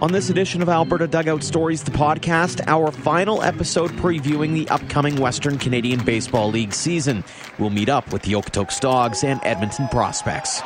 On this edition of Alberta Dugout Stories, the podcast, our final episode previewing the upcoming Western Canadian Baseball League season. We'll meet up with the Okotoks Dogs and Edmonton Prospects.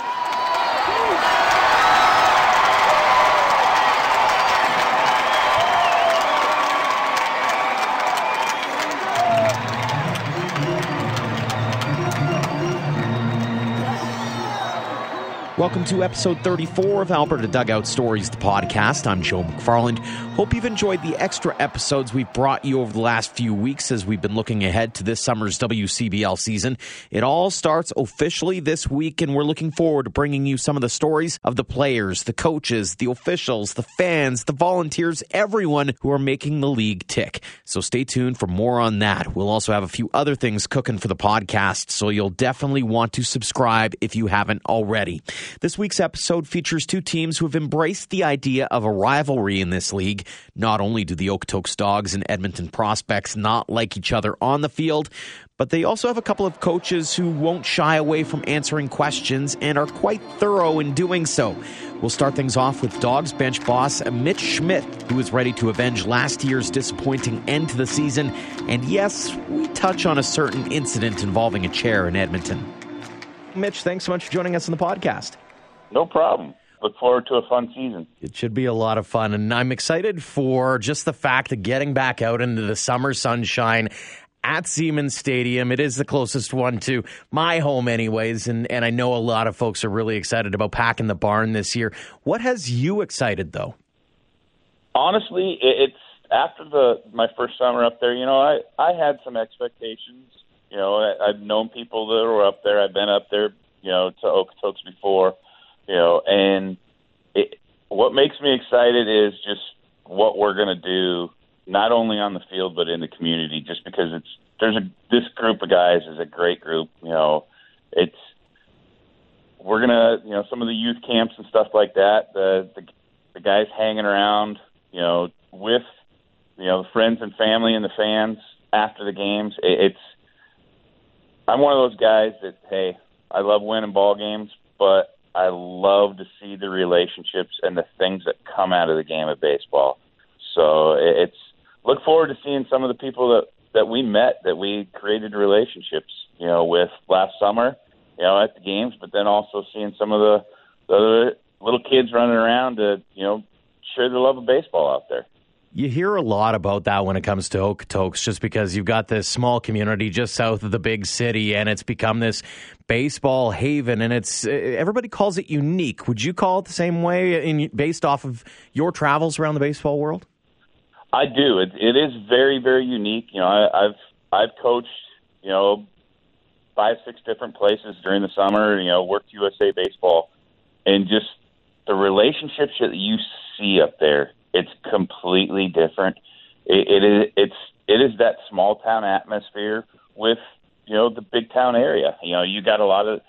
Welcome to episode 34 of Alberta Dugout Stories, the podcast. I'm Joe McFarland. Hope you've enjoyed the extra episodes we've brought you over the last few weeks as we've been looking ahead to this summer's WCBL season. It all starts officially this week, and we're looking forward to bringing you some of the stories of the players, the coaches, the officials, the fans, the volunteers, everyone who are making the league tick. So stay tuned for more on that. We'll also have a few other things cooking for the podcast, so you'll definitely want to subscribe if you haven't already. This week's episode features two teams who have embraced the idea of a rivalry in this league. Not only do the Okotoks Dogs and Edmonton Prospects not like each other on the field, but they also have a couple of coaches who won't shy away from answering questions and are quite thorough in doing so. We'll start things off with Dogs bench boss Mitch Schmidt, who is ready to avenge last year's disappointing end to the season. And yes, we touch on a certain incident involving a chair in Edmonton. Mitch, thanks so much for joining us on the podcast. No problem. Look forward to a fun season. It should be a lot of fun. And I'm excited for just the fact of getting back out into the summer sunshine at Seaman Stadium. It is the closest one to my home, anyways. And, and I know a lot of folks are really excited about packing the barn this year. What has you excited, though? Honestly, it's after the my first summer up there. You know, I I had some expectations. You know, I, I've known people that were up there. I've been up there. You know, to Okotoks before you know, and it, what makes me excited is just what we're going to do, not only on the field but in the community. Just because it's there's a this group of guys is a great group. You know, it's we're gonna you know some of the youth camps and stuff like that. The the, the guys hanging around, you know, with you know friends and family and the fans after the games. It, it's I'm one of those guys that hey, I love winning ball games, but I love to see the relationships and the things that come out of the game of baseball. So it's look forward to seeing some of the people that that we met that we created relationships, you know, with last summer, you know, at the games, but then also seeing some of the the other little kids running around to, you know, share the love of baseball out there. You hear a lot about that when it comes to Okotoks, just because you've got this small community just south of the big city, and it's become this baseball haven, and it's eh, everybody calls it unique. Would you call it the same way, in, based off of your travels around the baseball world? I do. It, it is very, very unique. You know, I, I've I've coached, you know, five, six different places during the summer. You know, worked USA baseball, and just the relationships that you see up there it's completely different. It, it is it's it is that small town atmosphere with you know the big town area. You know, you got a lot of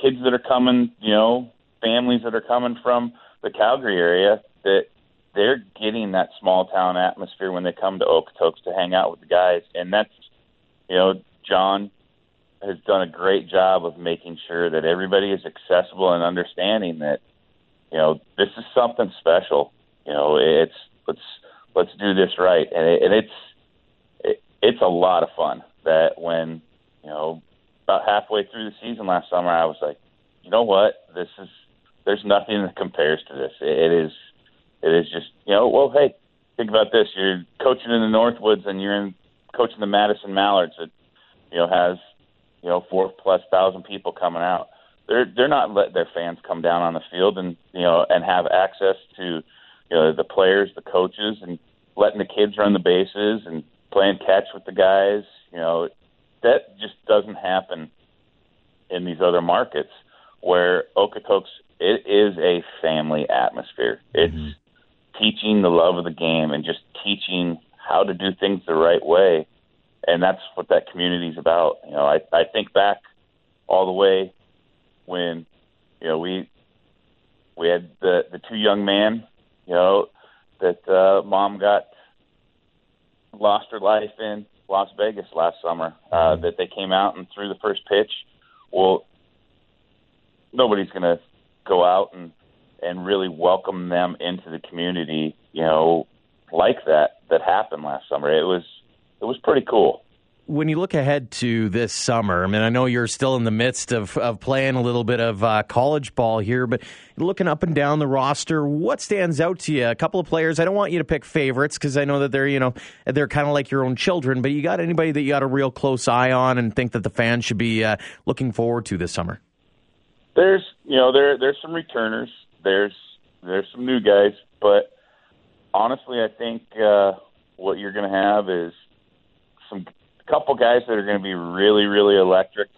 kids that are coming. You know, families that are coming from the Calgary area that they're getting that small town atmosphere when they come to Okotoks to hang out with the guys, and that's you know John has done a great job of making sure that everybody is accessible and understanding that you know this is something special you know, it's let's let's do this right, and, it, and it's it, it's a lot of fun. That when you know about halfway through the season last summer, I was like, you know what, this is there's nothing that compares to this. It, it is it is just you know, well, hey, think about this: you're coaching in the Northwoods, and you're in coaching the Madison Mallards that you know has you know four plus thousand people coming out. They're they're not letting their fans come down on the field and you know and have access to you know, the players, the coaches, and letting the kids run the bases and playing catch with the guys. You know, that just doesn't happen in these other markets where Okotoks it is a family atmosphere. It's mm-hmm. teaching the love of the game and just teaching how to do things the right way, and that's what that community is about. You know, I I think back all the way when you know we we had the the two young men you know, that uh, mom got lost her life in Las Vegas last summer. Uh, mm-hmm. that they came out and threw the first pitch. Well, nobody's going to go out and and really welcome them into the community, you know, like that that happened last summer. It was it was pretty cool when you look ahead to this summer, I mean, I know you're still in the midst of, of playing a little bit of uh, college ball here, but looking up and down the roster, what stands out to you? A couple of players. I don't want you to pick favorites because I know that they're you know they're kind of like your own children. But you got anybody that you got a real close eye on and think that the fans should be uh, looking forward to this summer? There's you know there there's some returners. There's there's some new guys, but honestly, I think uh, what you're going to have is some couple guys that are going to be really, really electric.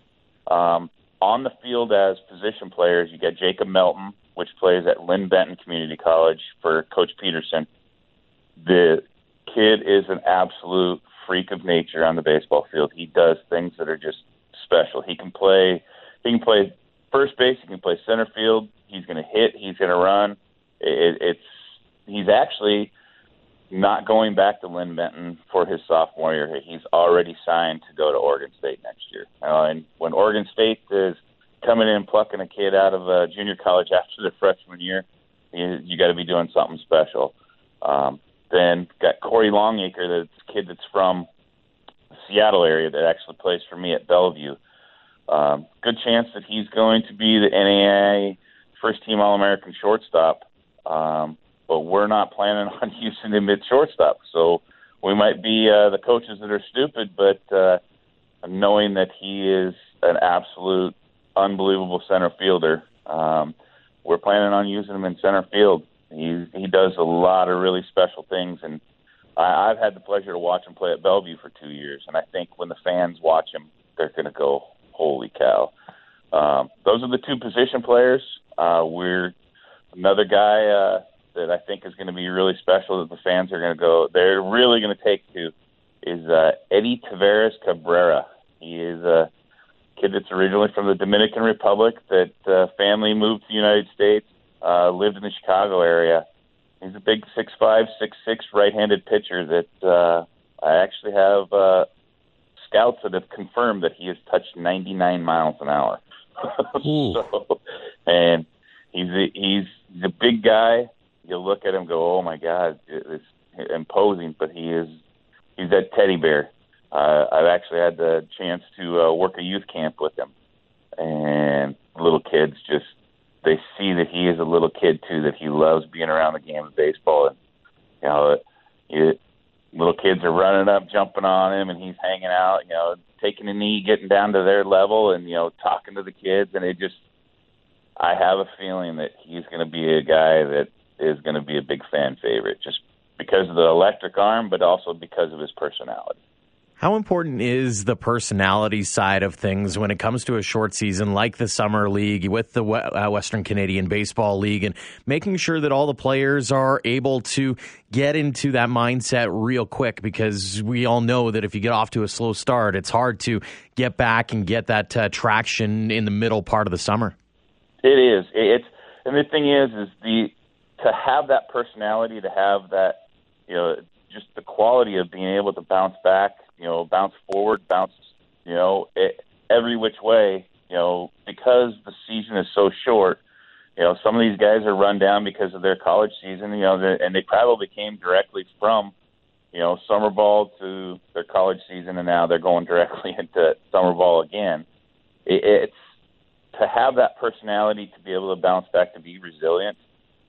Um, on the field as position players, you got Jacob Melton, which plays at Linn Benton Community College for Coach Peterson. The kid is an absolute freak of nature on the baseball field. He does things that are just special. He can play. He can play first base. He can play center field. He's going to hit. He's going to run. It, it's he's actually not going back to Linn Benton for his sophomore year. He's already signed to go to Oregon State next year. Uh, and when Oregon State is coming in plucking a kid out of uh, junior college after their freshman year, you, you got to be doing something special. Um, then got Corey Longacre, the kid that's from the Seattle area that actually plays for me at Bellevue. Um, good chance that he's going to be the NAIA first team All American shortstop. Um, but we're not planning on using him at shortstop. So we might be uh, the coaches that are stupid, but uh, knowing that he is an absolute unbelievable center fielder, um, we're planning on using him in center field. He he does a lot of really special things, and I, I've had the pleasure to watch him play at Bellevue for two years. And I think when the fans watch him, they're going to go, "Holy cow!" Um, those are the two position players. Uh, we're another guy. Uh, that I think is going to be really special that the fans are going to go. They're really going to take to is uh, Eddie Taveras Cabrera. He is a kid that's originally from the Dominican Republic. That uh, family moved to the United States, uh, lived in the Chicago area. He's a big six five, six six right-handed pitcher that uh, I actually have uh, scouts that have confirmed that he has touched 99 miles an hour. so, and he's a, he's a big guy you look at him, go, oh my God, it's imposing, but he is he's that teddy bear. Uh, I've actually had the chance to uh, work a youth camp with him, and little kids just they see that he is a little kid too, that he loves being around the game of baseball, and you know, you, little kids are running up, jumping on him, and he's hanging out, you know, taking a knee, getting down to their level, and you know, talking to the kids, and it just. I have a feeling that he's going to be a guy that is going to be a big fan favorite just because of the electric arm, but also because of his personality. How important is the personality side of things when it comes to a short season like the Summer League with the uh, Western Canadian Baseball League and making sure that all the players are able to get into that mindset real quick? Because we all know that if you get off to a slow start, it's hard to get back and get that uh, traction in the middle part of the summer. It is. It's and the thing is, is the to have that personality, to have that, you know, just the quality of being able to bounce back, you know, bounce forward, bounce, you know, it, every which way, you know, because the season is so short. You know, some of these guys are run down because of their college season, you know, and they probably came directly from, you know, summer ball to their college season, and now they're going directly into summer ball again. It, it's to have that personality to be able to bounce back, to be resilient,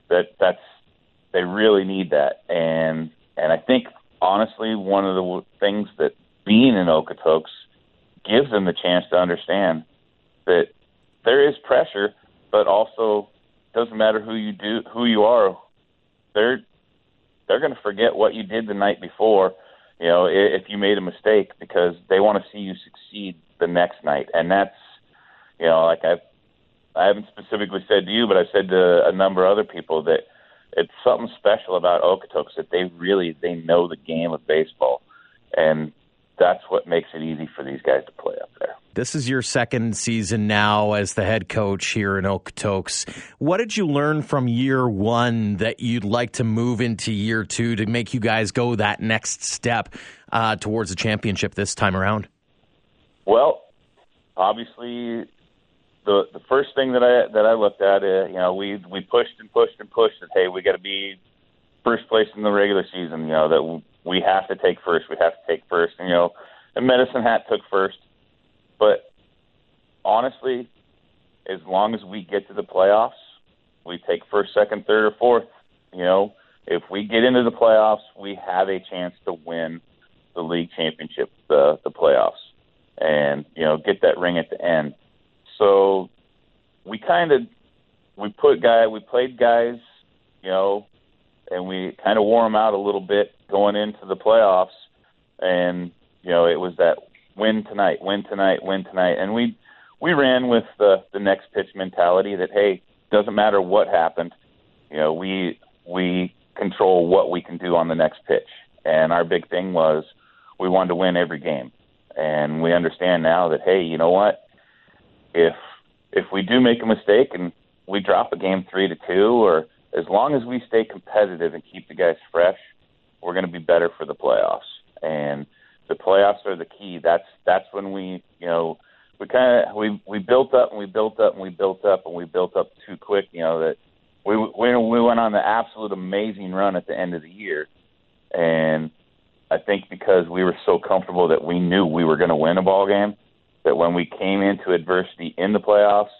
that that's they really need that, and and I think honestly one of the things that being in Okotoks gives them the chance to understand that there is pressure, but also doesn't matter who you do who you are, they're they're going to forget what you did the night before, you know, if you made a mistake because they want to see you succeed the next night, and that's you know, like I've I haven't specifically said to you, but I've said to a number of other people that it's something special about Okotoks that they really they know the game of baseball, and that's what makes it easy for these guys to play up there. This is your second season now as the head coach here in Okotoks. What did you learn from year one that you'd like to move into year two to make you guys go that next step uh, towards the championship this time around? Well, obviously the the first thing that I that I looked at, uh, you know, we we pushed and pushed and pushed that hey, we got to be first place in the regular season. You know that we have to take first. We have to take first. And, you know, and Medicine Hat took first, but honestly, as long as we get to the playoffs, we take first, second, third, or fourth. You know, if we get into the playoffs, we have a chance to win the league championship, the the playoffs, and you know, get that ring at the end. So we kind of we put guy we played guys, you know, and we kind of wore them out a little bit going into the playoffs, and you know, it was that win tonight, win tonight, win tonight, and we we ran with the the next pitch mentality that hey, doesn't matter what happened, you know, we we control what we can do on the next pitch. And our big thing was we wanted to win every game. And we understand now that hey, you know what? If if we do make a mistake and we drop a game 3 to 2 or as long as we stay competitive and keep the guys fresh, we're going to be better for the playoffs. And the playoffs are the key. That's that's when we, you know, we kind of we we built up and we built up and we built up and we built up too quick. You know that we we we went on the absolute amazing run at the end of the year, and I think because we were so comfortable that we knew we were going to win a ball game, that when we came into adversity in the playoffs,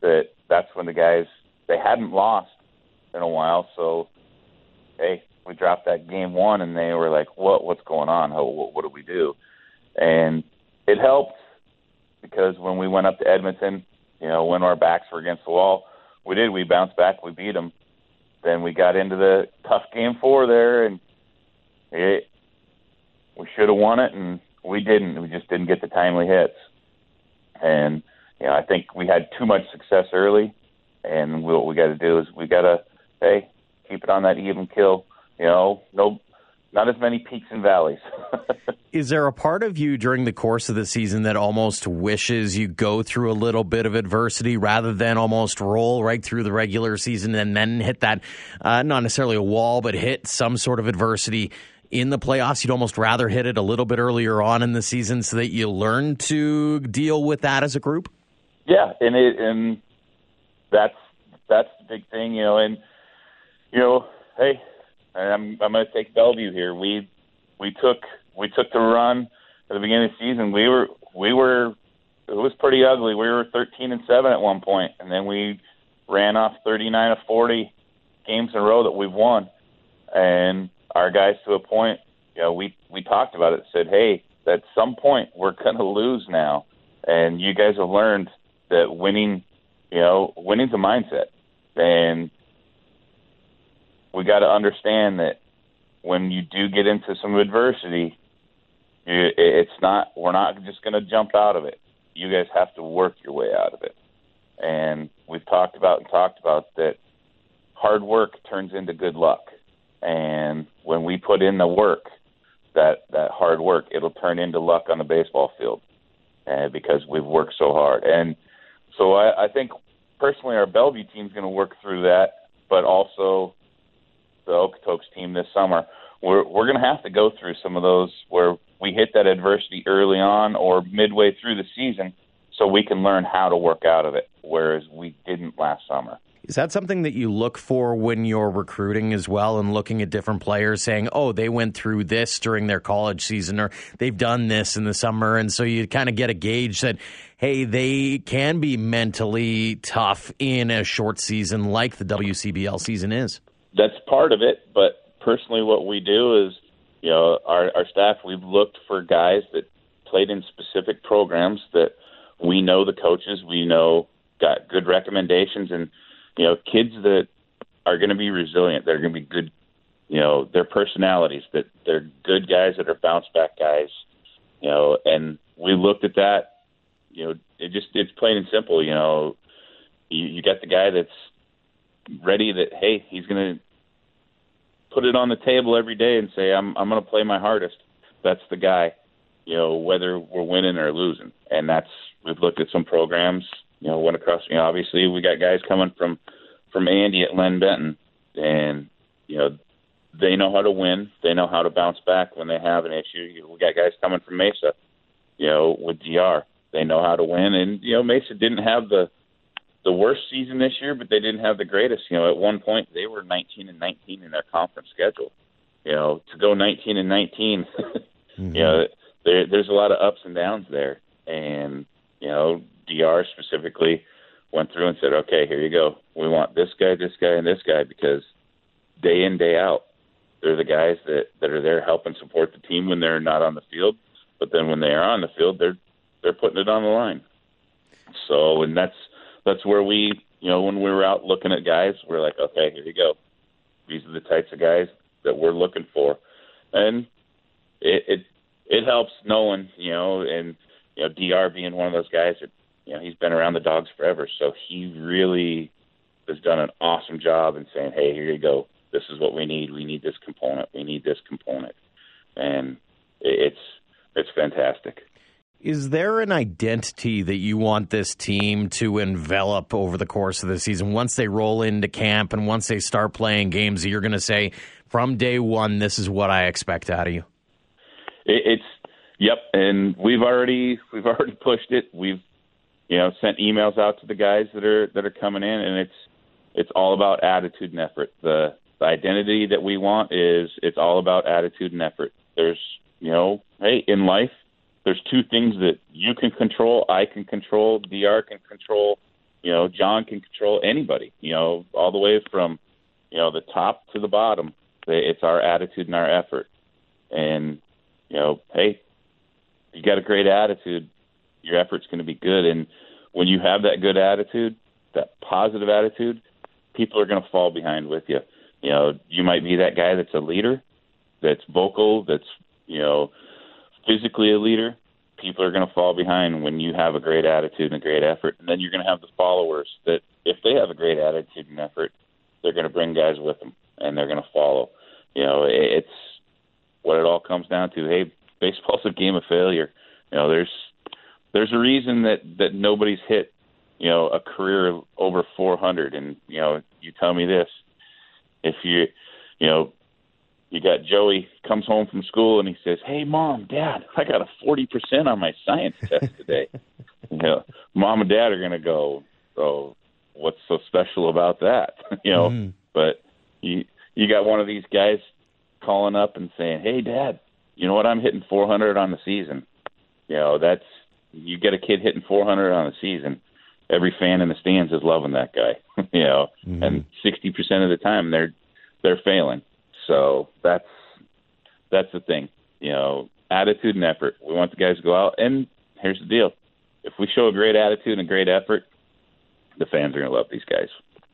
that that's when the guys they hadn't lost in a while, so hey, we dropped that game one, and they were like, "What? What's going on? How, what, what do we do?" And it helped because when we went up to Edmonton, you know, when our backs were against the wall, we did. We bounced back. We beat them. Then we got into the tough game four there, and it we should have won it, and we didn't. We just didn't get the timely hits. And you know, I think we had too much success early, and what we got to do is we got to hey keep it on that even kill. You know, no not as many peaks and valleys. Is there a part of you during the course of the season that almost wishes you go through a little bit of adversity rather than almost roll right through the regular season and then hit that, uh, not necessarily a wall, but hit some sort of adversity in the playoffs? You'd almost rather hit it a little bit earlier on in the season so that you learn to deal with that as a group? Yeah, and it and that's that's the big thing, you know, and you know, hey, I'm I'm going to take Bellevue here. We we took we took the run at the beginning of the season. We were we were it was pretty ugly. We were 13 and seven at one point, and then we ran off 39 of 40 games in a row that we've won. And our guys, to a point, you know, we we talked about it. Said, hey, at some point we're going to lose now, and you guys have learned that winning, you know, winning's a mindset, and we got to understand that when you do get into some adversity, it's not we're not just going to jump out of it. You guys have to work your way out of it. And we've talked about and talked about that hard work turns into good luck. And when we put in the work, that that hard work, it'll turn into luck on the baseball field, uh, because we've worked so hard. And so I, I think personally, our Bellevue team's going to work through that, but also the Okotoks team this summer, we're we're going to have to go through some of those where we hit that adversity early on or midway through the season, so we can learn how to work out of it. Whereas we didn't last summer. Is that something that you look for when you're recruiting as well and looking at different players saying, oh, they went through this during their college season or they've done this in the summer? And so you kind of get a gauge that, hey, they can be mentally tough in a short season like the WCBL season is that's part of it. But personally, what we do is, you know, our, our staff, we've looked for guys that played in specific programs that we know the coaches, we know got good recommendations, and you know, kids that are going to be resilient, they're going to be good. You know, their personalities that they're good guys that are bounce back guys. You know, and we looked at that. You know, it just it's plain and simple. You know, you, you got the guy that's ready that hey, he's going to put it on the table every day and say I'm I'm going to play my hardest. That's the guy, you know, whether we're winning or losing. And that's we've looked at some programs, you know, went across. You know, obviously we got guys coming from from Andy at Linn Benton, and you know they know how to win. They know how to bounce back when they have an issue. We got guys coming from Mesa, you know, with DR. They know how to win, and you know Mesa didn't have the the worst season this year, but they didn't have the greatest. You know, at one point they were 19 and 19 in their conference schedule. You know, to go 19 and 19, mm-hmm. you know, there, there's a lot of ups and downs there. And you know, DR specifically went through and said, okay, here you go. We want this guy, this guy, and this guy because day in day out, they're the guys that that are there helping support the team when they're not on the field. But then when they are on the field, they're they're putting it on the line. So, and that's that's where we, you know, when we were out looking at guys, we're like, okay, here you go. These are the types of guys that we're looking for, and it it, it helps knowing, you know, and you know, Dr. being one of those guys that, you know, he's been around the dogs forever, so he really has done an awesome job in saying, hey, here you go. This is what we need. We need this component. We need this component, and it's it's fantastic. Is there an identity that you want this team to envelop over the course of the season? Once they roll into camp and once they start playing games, you're going to say, from day one, this is what I expect out of you. It's yep, and we've already we've already pushed it. We've you know sent emails out to the guys that are that are coming in, and it's it's all about attitude and effort. The the identity that we want is it's all about attitude and effort. There's you know, hey, in life there's two things that you can control, I can control, DR can control, you know, John can control anybody, you know, all the way from, you know, the top to the bottom. It's our attitude and our effort. And, you know, hey, you got a great attitude, your effort's going to be good. And when you have that good attitude, that positive attitude, people are going to fall behind with you. You know, you might be that guy that's a leader, that's vocal, that's, you know, physically a leader, people are going to fall behind when you have a great attitude and a great effort. And then you're going to have the followers that, if they have a great attitude and effort, they're going to bring guys with them and they're going to follow. You know, it's what it all comes down to. Hey, baseball's a game of failure. You know, there's there's a reason that that nobody's hit you know a career over 400 and you know you tell me this if you you know you got Joey comes home from school and he says, "Hey, mom, dad, I got a forty percent on my science test today." you know, mom and dad are going to go, "Oh, what's so special about that?" you know, mm. but you you got one of these guys calling up and saying, "Hey, dad, you know what? I'm hitting 400 on the season." You know, that's you get a kid hitting 400 on a season. Every fan in the stands is loving that guy. you know, mm-hmm. and 60% of the time they're they're failing so that's that's the thing. You know, attitude and effort. We want the guys to go out, and here's the deal: if we show a great attitude and a great effort, the fans are going to love these guys.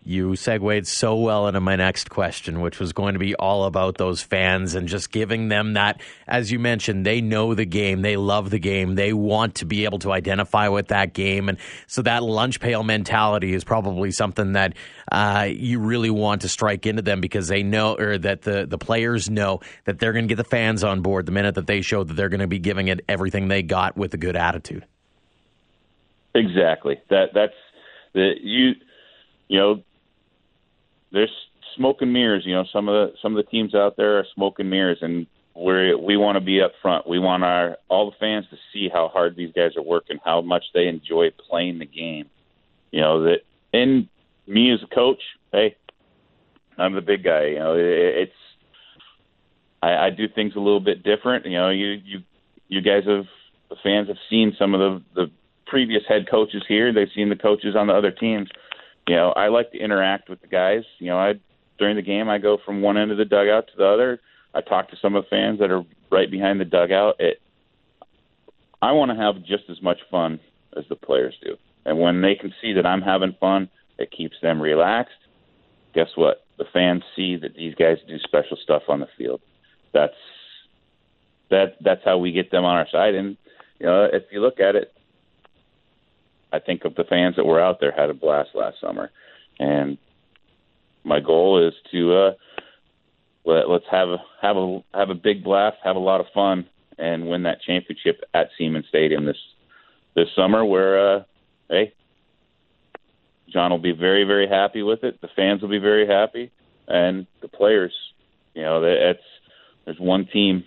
You segued so well into my next question, which was going to be all about those fans and just giving them that, as you mentioned, they know the game, they love the game, they want to be able to identify with that game. And so that lunch pail mentality is probably something that uh, you really want to strike into them because they know, or that the, the players know that they're going to get the fans on board the minute that they show that they're going to be giving it everything they got with a good attitude. Exactly. That that's the you you know there's smoke and mirrors. You know, some of the some of the teams out there are smoke and mirrors, and we we want to be up front. We want our all the fans to see how hard these guys are working, how much they enjoy playing the game. You know that, and me as a coach, hey, I'm the big guy. You know, it, it's I, I do things a little bit different. You know, you you you guys have the fans have seen some of the the previous head coaches here. They've seen the coaches on the other teams you know, I like to interact with the guys. You know, I during the game I go from one end of the dugout to the other. I talk to some of the fans that are right behind the dugout. It I want to have just as much fun as the players do. And when they can see that I'm having fun, it keeps them relaxed. Guess what? The fans see that these guys do special stuff on the field. That's that that's how we get them on our side and you know, if you look at it, I think of the fans that were out there had a blast last summer, and my goal is to uh, let, let's have a have a have a big blast, have a lot of fun, and win that championship at Seaman Stadium this this summer. Where uh, hey, John will be very very happy with it. The fans will be very happy, and the players. You know, that's there's one team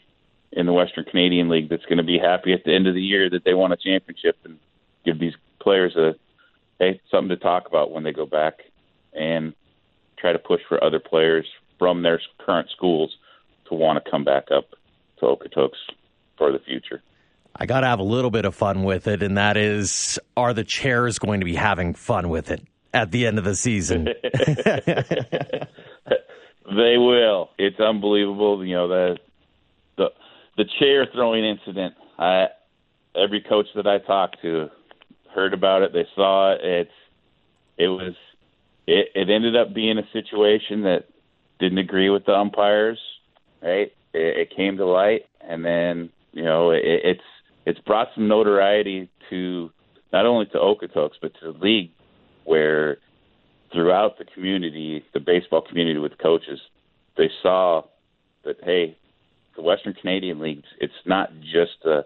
in the Western Canadian League that's going to be happy at the end of the year that they won a championship and give these players a hey, something to talk about when they go back and try to push for other players from their current schools to want to come back up to Okotoks for the future. I got to have a little bit of fun with it, and that is are the chairs going to be having fun with it at the end of the season? they will. It's unbelievable. You know, the, the, the chair throwing incident. I, every coach that I talk to heard about it. They saw it. It's, it was, it, it ended up being a situation that didn't agree with the umpires, right? It, it came to light, and then you know it, it's it's brought some notoriety to not only to Okotoks but to the league, where throughout the community, the baseball community with coaches, they saw that hey, the Western Canadian leagues, it's not just a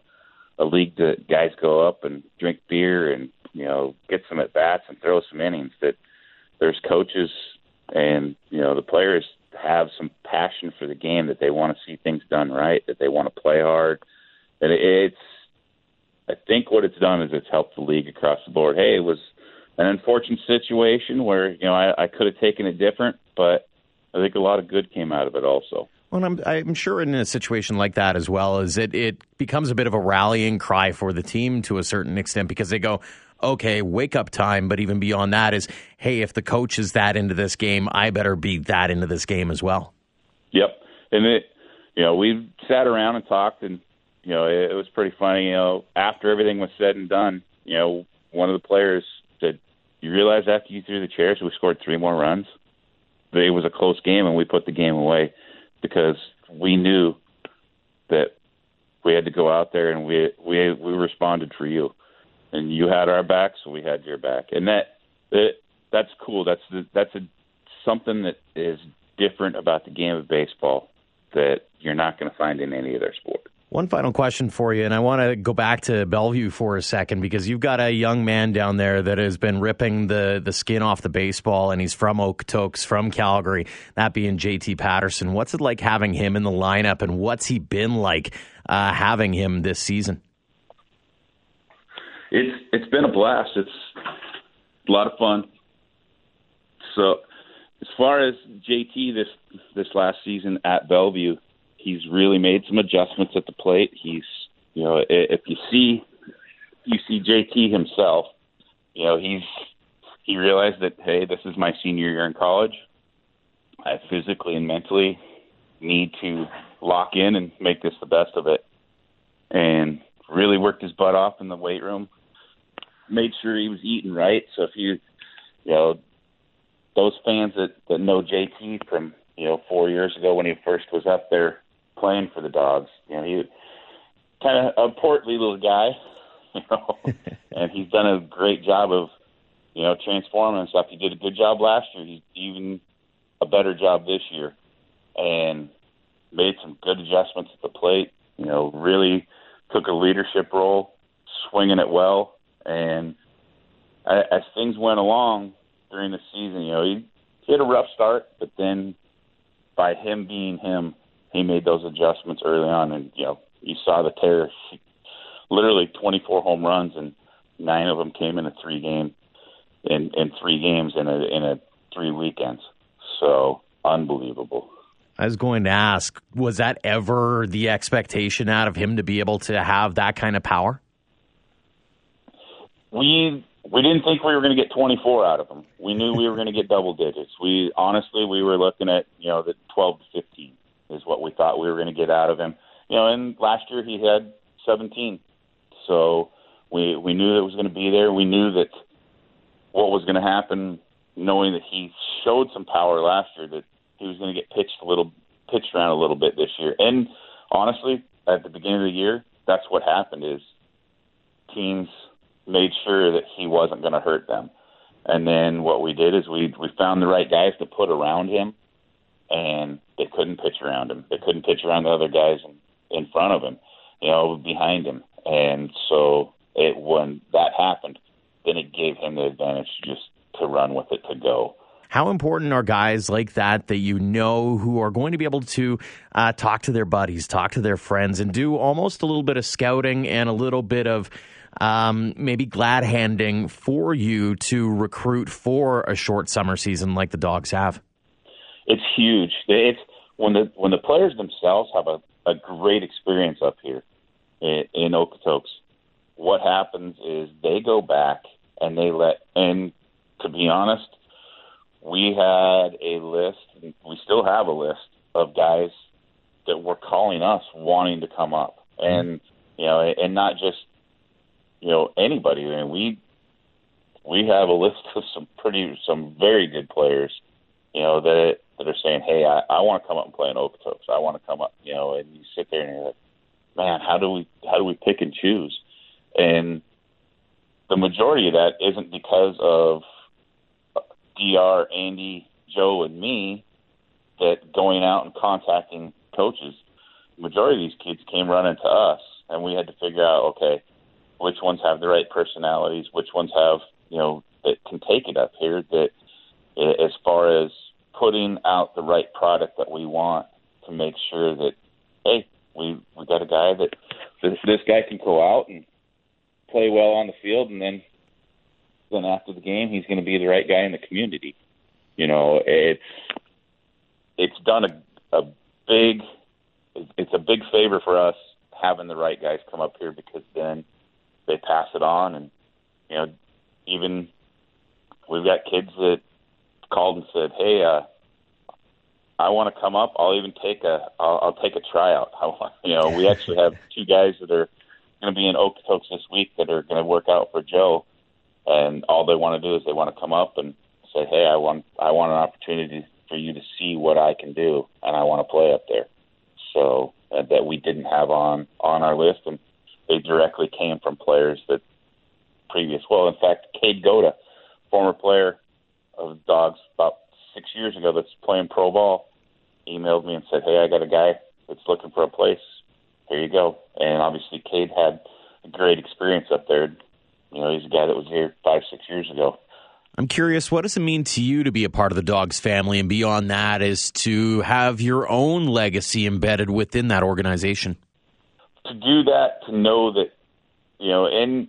a league that guys go up and drink beer and you know get some at bats and throw some innings. That there's coaches and you know the players have some passion for the game that they want to see things done right, that they want to play hard. And it's, I think what it's done is it's helped the league across the board. Hey, it was an unfortunate situation where you know I, I could have taken it different, but I think a lot of good came out of it also. Well, I'm, I'm sure in a situation like that as well, is it it becomes a bit of a rallying cry for the team to a certain extent because they go, okay, wake up time. But even beyond that is, hey, if the coach is that into this game, I better be that into this game as well. Yep. And it, you know, we sat around and talked, and you know, it, it was pretty funny. You know, after everything was said and done, you know, one of the players said, "You realize after you threw the chairs, we scored three more runs. It was a close game, and we put the game away because we knew that we had to go out there and we we we responded for you." and you had our back, so we had your back, and that it, that's cool. That's that's a something that is different about the game of baseball that you're not going to find in any other sport. One final question for you, and I want to go back to Bellevue for a second because you've got a young man down there that has been ripping the, the skin off the baseball, and he's from Okotoks, from Calgary, that being JT Patterson. What's it like having him in the lineup, and what's he been like uh, having him this season? it's it's been a blast. It's a lot of fun. So, as far as JT this this last season at Bellevue, he's really made some adjustments at the plate. He's you know if you see you see JT himself, you know he's he realized that hey, this is my senior year in college. I physically and mentally need to lock in and make this the best of it. And really worked his butt off in the weight room made sure he was eating right. So if you, you know, those fans that that know JT from you know four years ago when he first was up there playing for the Dogs, you know, he kind of a portly little guy, you know, and he's done a great job of you know transforming himself. He did a good job last year. He's even a better job this year, and made some good adjustments at the plate. You know, really took a leadership role, swinging it well, and as things went along during the season, you know, he, he had a rough start, but then by him being him, he made those adjustments early on, and you know, you saw the tear. Literally 24 home runs, and nine of them came in a three game, in in three games in a in a three weekends. So unbelievable. I was going to ask, was that ever the expectation out of him to be able to have that kind of power? we we didn't think we were going to get 24 out of him. We knew we were going to get double digits. We honestly we were looking at you know the 12 to 15 is what we thought we were going to get out of him. You know, and last year he had 17, so we we knew it was going to be there. We knew that what was going to happen, knowing that he showed some power last year, that he was going to get pitched a little pitched around a little bit this year. And honestly, at the beginning of the year, that's what happened. Is teams made sure that he wasn't going to hurt them. And then what we did is we we found the right guys to put around him, and they couldn't pitch around him. They couldn't pitch around the other guys in, in front of him, you know, behind him. And so it when that happened, then it gave him the advantage just to run with it to go. How important are guys like that that you know who are going to be able to uh, talk to their buddies, talk to their friends, and do almost a little bit of scouting and a little bit of um, maybe glad handing for you to recruit for a short summer season like the Dogs have? It's huge. It's when the when the players themselves have a, a great experience up here in, in Okotoks. What happens is they go back and they let and to be honest, we had a list. We still have a list of guys that were calling us wanting to come up, and you know, and not just you know anybody. I mean, we we have a list of some pretty, some very good players, you know, that that are saying, "Hey, I, I want to come up and play in Okotoks. I want to come up," you know, and you sit there and you're like, "Man, how do we how do we pick and choose?" And the majority of that isn't because of uh, Dr. Andy, Joe, and me that going out and contacting coaches. The majority of these kids came running to us, and we had to figure out, okay, which ones have the right personalities, which ones have, you know, that can take it up here. That as far as putting out the right product that we want to make sure that, hey, we we got a guy that this, this guy can go out and play well on the field, and then then after the game, he's going to be the right guy in the community. You know, it's it's done a, a big it's a big favor for us having the right guys come up here because then they pass it on, and you know, even we've got kids that called and said, "Hey, uh, I want to come up. I'll even take a I'll, I'll take a tryout." I want, you know, we actually have two guys that are going to be in Okotoks this week that are going to work out for Joe, and all they want to do is they want to come up and say, "Hey, I want I want an opportunity for you to see what I can do, and I want to play up there." So uh, that we didn't have on on our list, and they directly came from players that previous. Well, in fact, Cade Goda, former player of Dogs, about six years ago, that's playing pro ball, emailed me and said, "Hey, I got a guy that's looking for a place. Here you go." And obviously, Cade had a great experience up there you know, he's a guy that was here five, six years ago. I'm curious, what does it mean to you to be a part of the Dogs family? And beyond that, is to have your own legacy embedded within that organization? To do that, to know that, you know, and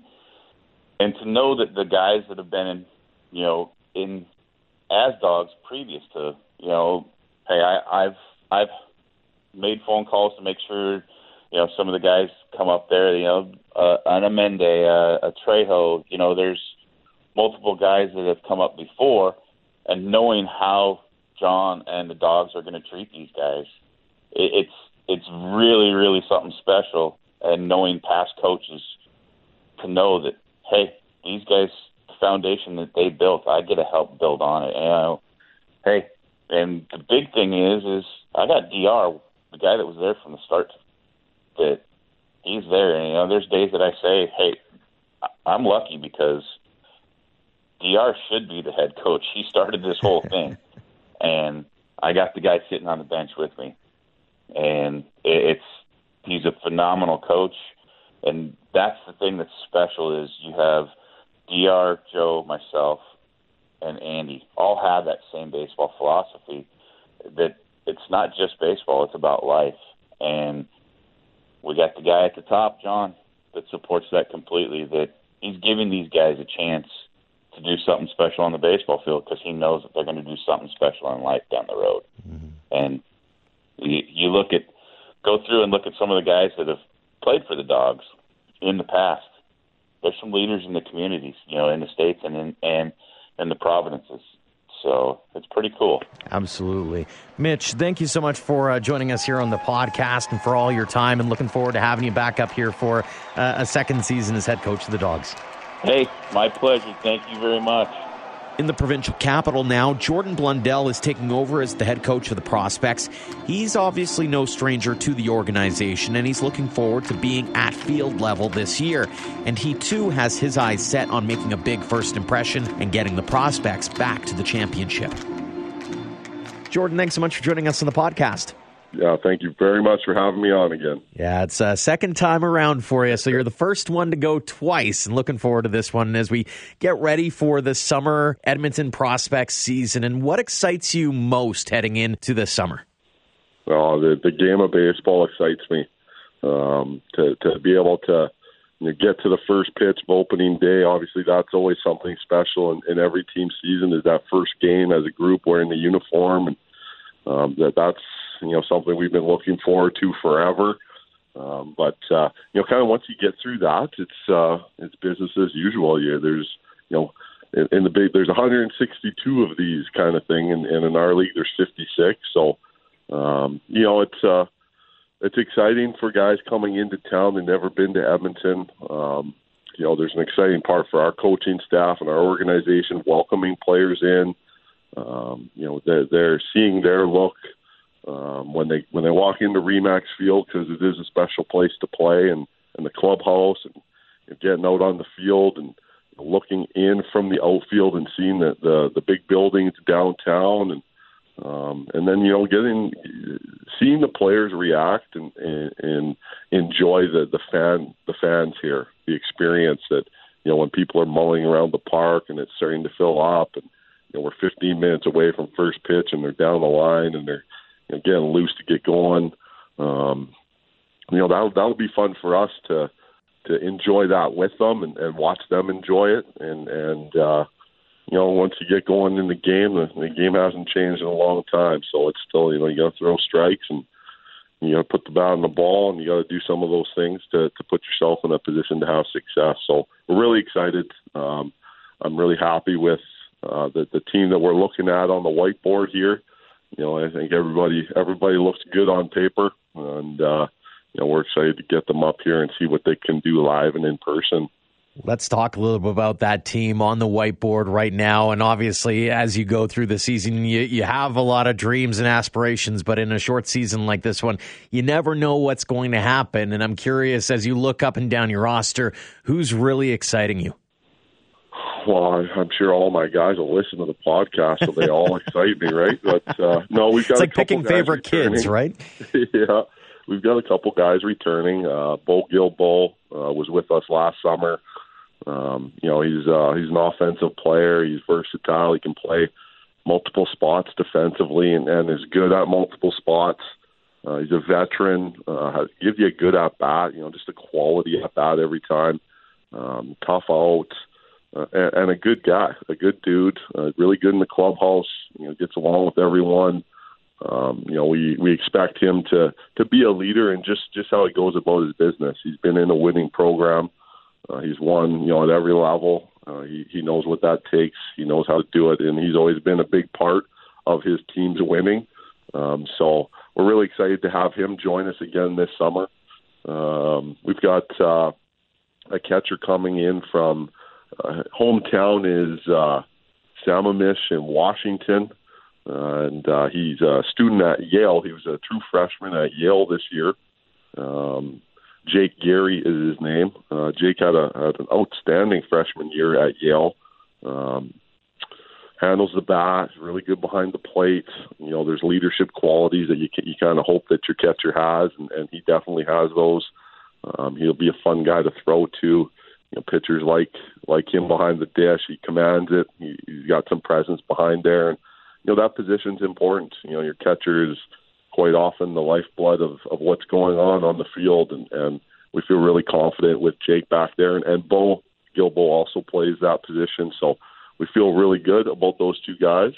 and to know that the guys that have been in, you know, in as dogs previous to, you know, hey, I, I've I've made phone calls to make sure you know, some of the guys come up there, you know, uh, an Amende, uh, a Trejo, you know, there's multiple guys that have come up before, and knowing how John and the dogs are going to treat these guys, it, it's it's really really something special. And knowing past coaches to know that, hey, these guys, foundation that they built, I get to help build on it. And, you know, hey, and the big thing is, is I got Dr. the guy that was there from the start that he's there. And, you know, there's days that I say, hey, I'm lucky because Dr. should be the head coach. He started this whole thing, and I got the guy sitting on the bench with me, and it's he's a phenomenal coach, and that's the thing that's special is you have Dr. Joe, myself, and Andy all have that same baseball philosophy that it's not just baseball; it's about life, and we got the guy at the top, John, that supports that completely. That he's giving these guys a chance to do something special on the baseball field because he knows that they're going to do something special in life down the road. Mm-hmm. And you, you look at, go through and look at some of the guys that have played for the Dogs in the past. There's some leaders in the communities, you know, in the states and in and in the provinces. So it's pretty cool. Absolutely. Mitch, thank you so much for uh, joining us here on the podcast and for all your time and looking forward to having you back up here for uh, a second season as head coach of the Dogs. Hey, my pleasure. Thank you very much. In the provincial capital now, Jordan Blundell is taking over as the head coach of the Prospects. He's obviously no stranger to the organization, and he's looking forward to being at field level this year. And he too has his eyes set on making a big first impression and getting the Prospects back to the championship. Jordan, thanks so much for joining us on the podcast. Yeah, thank you very much for having me on again. Yeah, it's a second time around for you. So you're the first one to go twice, and looking forward to this one as we get ready for the summer Edmonton prospects season. And what excites you most heading into the summer? Well, the, the game of baseball excites me. Um, to to be able to you know, get to the first pitch of opening day. Obviously, that's always something special in, in every team season. Is that first game as a group wearing the uniform, and um, that that's you know something we've been looking forward to forever. Um, but uh, you know, kind of once you get through that, it's uh, it's business as usual. Yeah, there's you know in, in the big there's 162 of these kind of thing, and, and in our league there's 56. So um, you know, it's uh, it's exciting for guys coming into town. They've never been to Edmonton. Um, you know, there's an exciting part for our coaching staff and our organization welcoming players in. Um, you know, they're, they're seeing their look um, when they when they walk into Remax Field because it is a special place to play, and and the clubhouse, and, and getting out on the field and looking in from the outfield and seeing the the, the big buildings downtown and um, and then you know getting seeing the players react and, and, and enjoy the the fan the fans here the experience that you know when people are mulling around the park and it's starting to fill up and you know we're 15 minutes away from first pitch and they're down the line and they're getting loose to get going um, you know that'll that'll be fun for us to to enjoy that with them and, and watch them enjoy it and and uh you know, once you get going in the game, the, the game hasn't changed in a long time. So it's still, you know, you got to throw strikes and you got to put the bat on the ball, and you got to do some of those things to to put yourself in a position to have success. So we're really excited. Um, I'm really happy with uh, the the team that we're looking at on the whiteboard here. You know, I think everybody everybody looks good on paper, and uh, you know we're excited to get them up here and see what they can do live and in person. Let's talk a little bit about that team on the whiteboard right now. And obviously, as you go through the season, you, you have a lot of dreams and aspirations, but in a short season like this one, you never know what's going to happen. And I'm curious, as you look up and down your roster, who's really exciting you? Well, I'm sure all my guys will listen to the podcast, so they all excite me, right? But uh, no, we've got it's like picking favorite returning. kids, right? yeah, we've got a couple guys returning. Uh, Bo Gilbo uh, was with us last summer. Um, you know, he's uh, he's an offensive player. He's versatile. He can play multiple spots defensively and, and is good at multiple spots. Uh, he's a veteran. Uh, has, give you a good at bat. You know, just a quality at bat every time. Um, tough out. Uh, and, a good guy, a good dude, uh, really good in the clubhouse. You know, gets along with everyone. Um, you know, we we expect him to to be a leader and just just how he goes about his business. He's been in a winning program. Uh, he's won, you know, at every level. Uh, he he knows what that takes. He knows how to do it, and he's always been a big part of his team's winning. Um, so we're really excited to have him join us again this summer. Um, we've got uh, a catcher coming in from uh, hometown is uh, Sammamish in Washington, uh, and uh, he's a student at Yale. He was a true freshman at Yale this year. Um, Jake Gary is his name. Uh, Jake had, a, had an outstanding freshman year at Yale. Um, handles the bat, really good behind the plate. You know, there's leadership qualities that you can, you kind of hope that your catcher has, and, and he definitely has those. Um, he'll be a fun guy to throw to. You know, pitchers like like him behind the dish. He commands it. He, he's got some presence behind there, and you know that position's important. You know, your catcher is quite often the lifeblood of, of what's going on on the field, and, and we feel really confident with Jake back there, and, and Bo Gilbo also plays that position, so we feel really good about those two guys.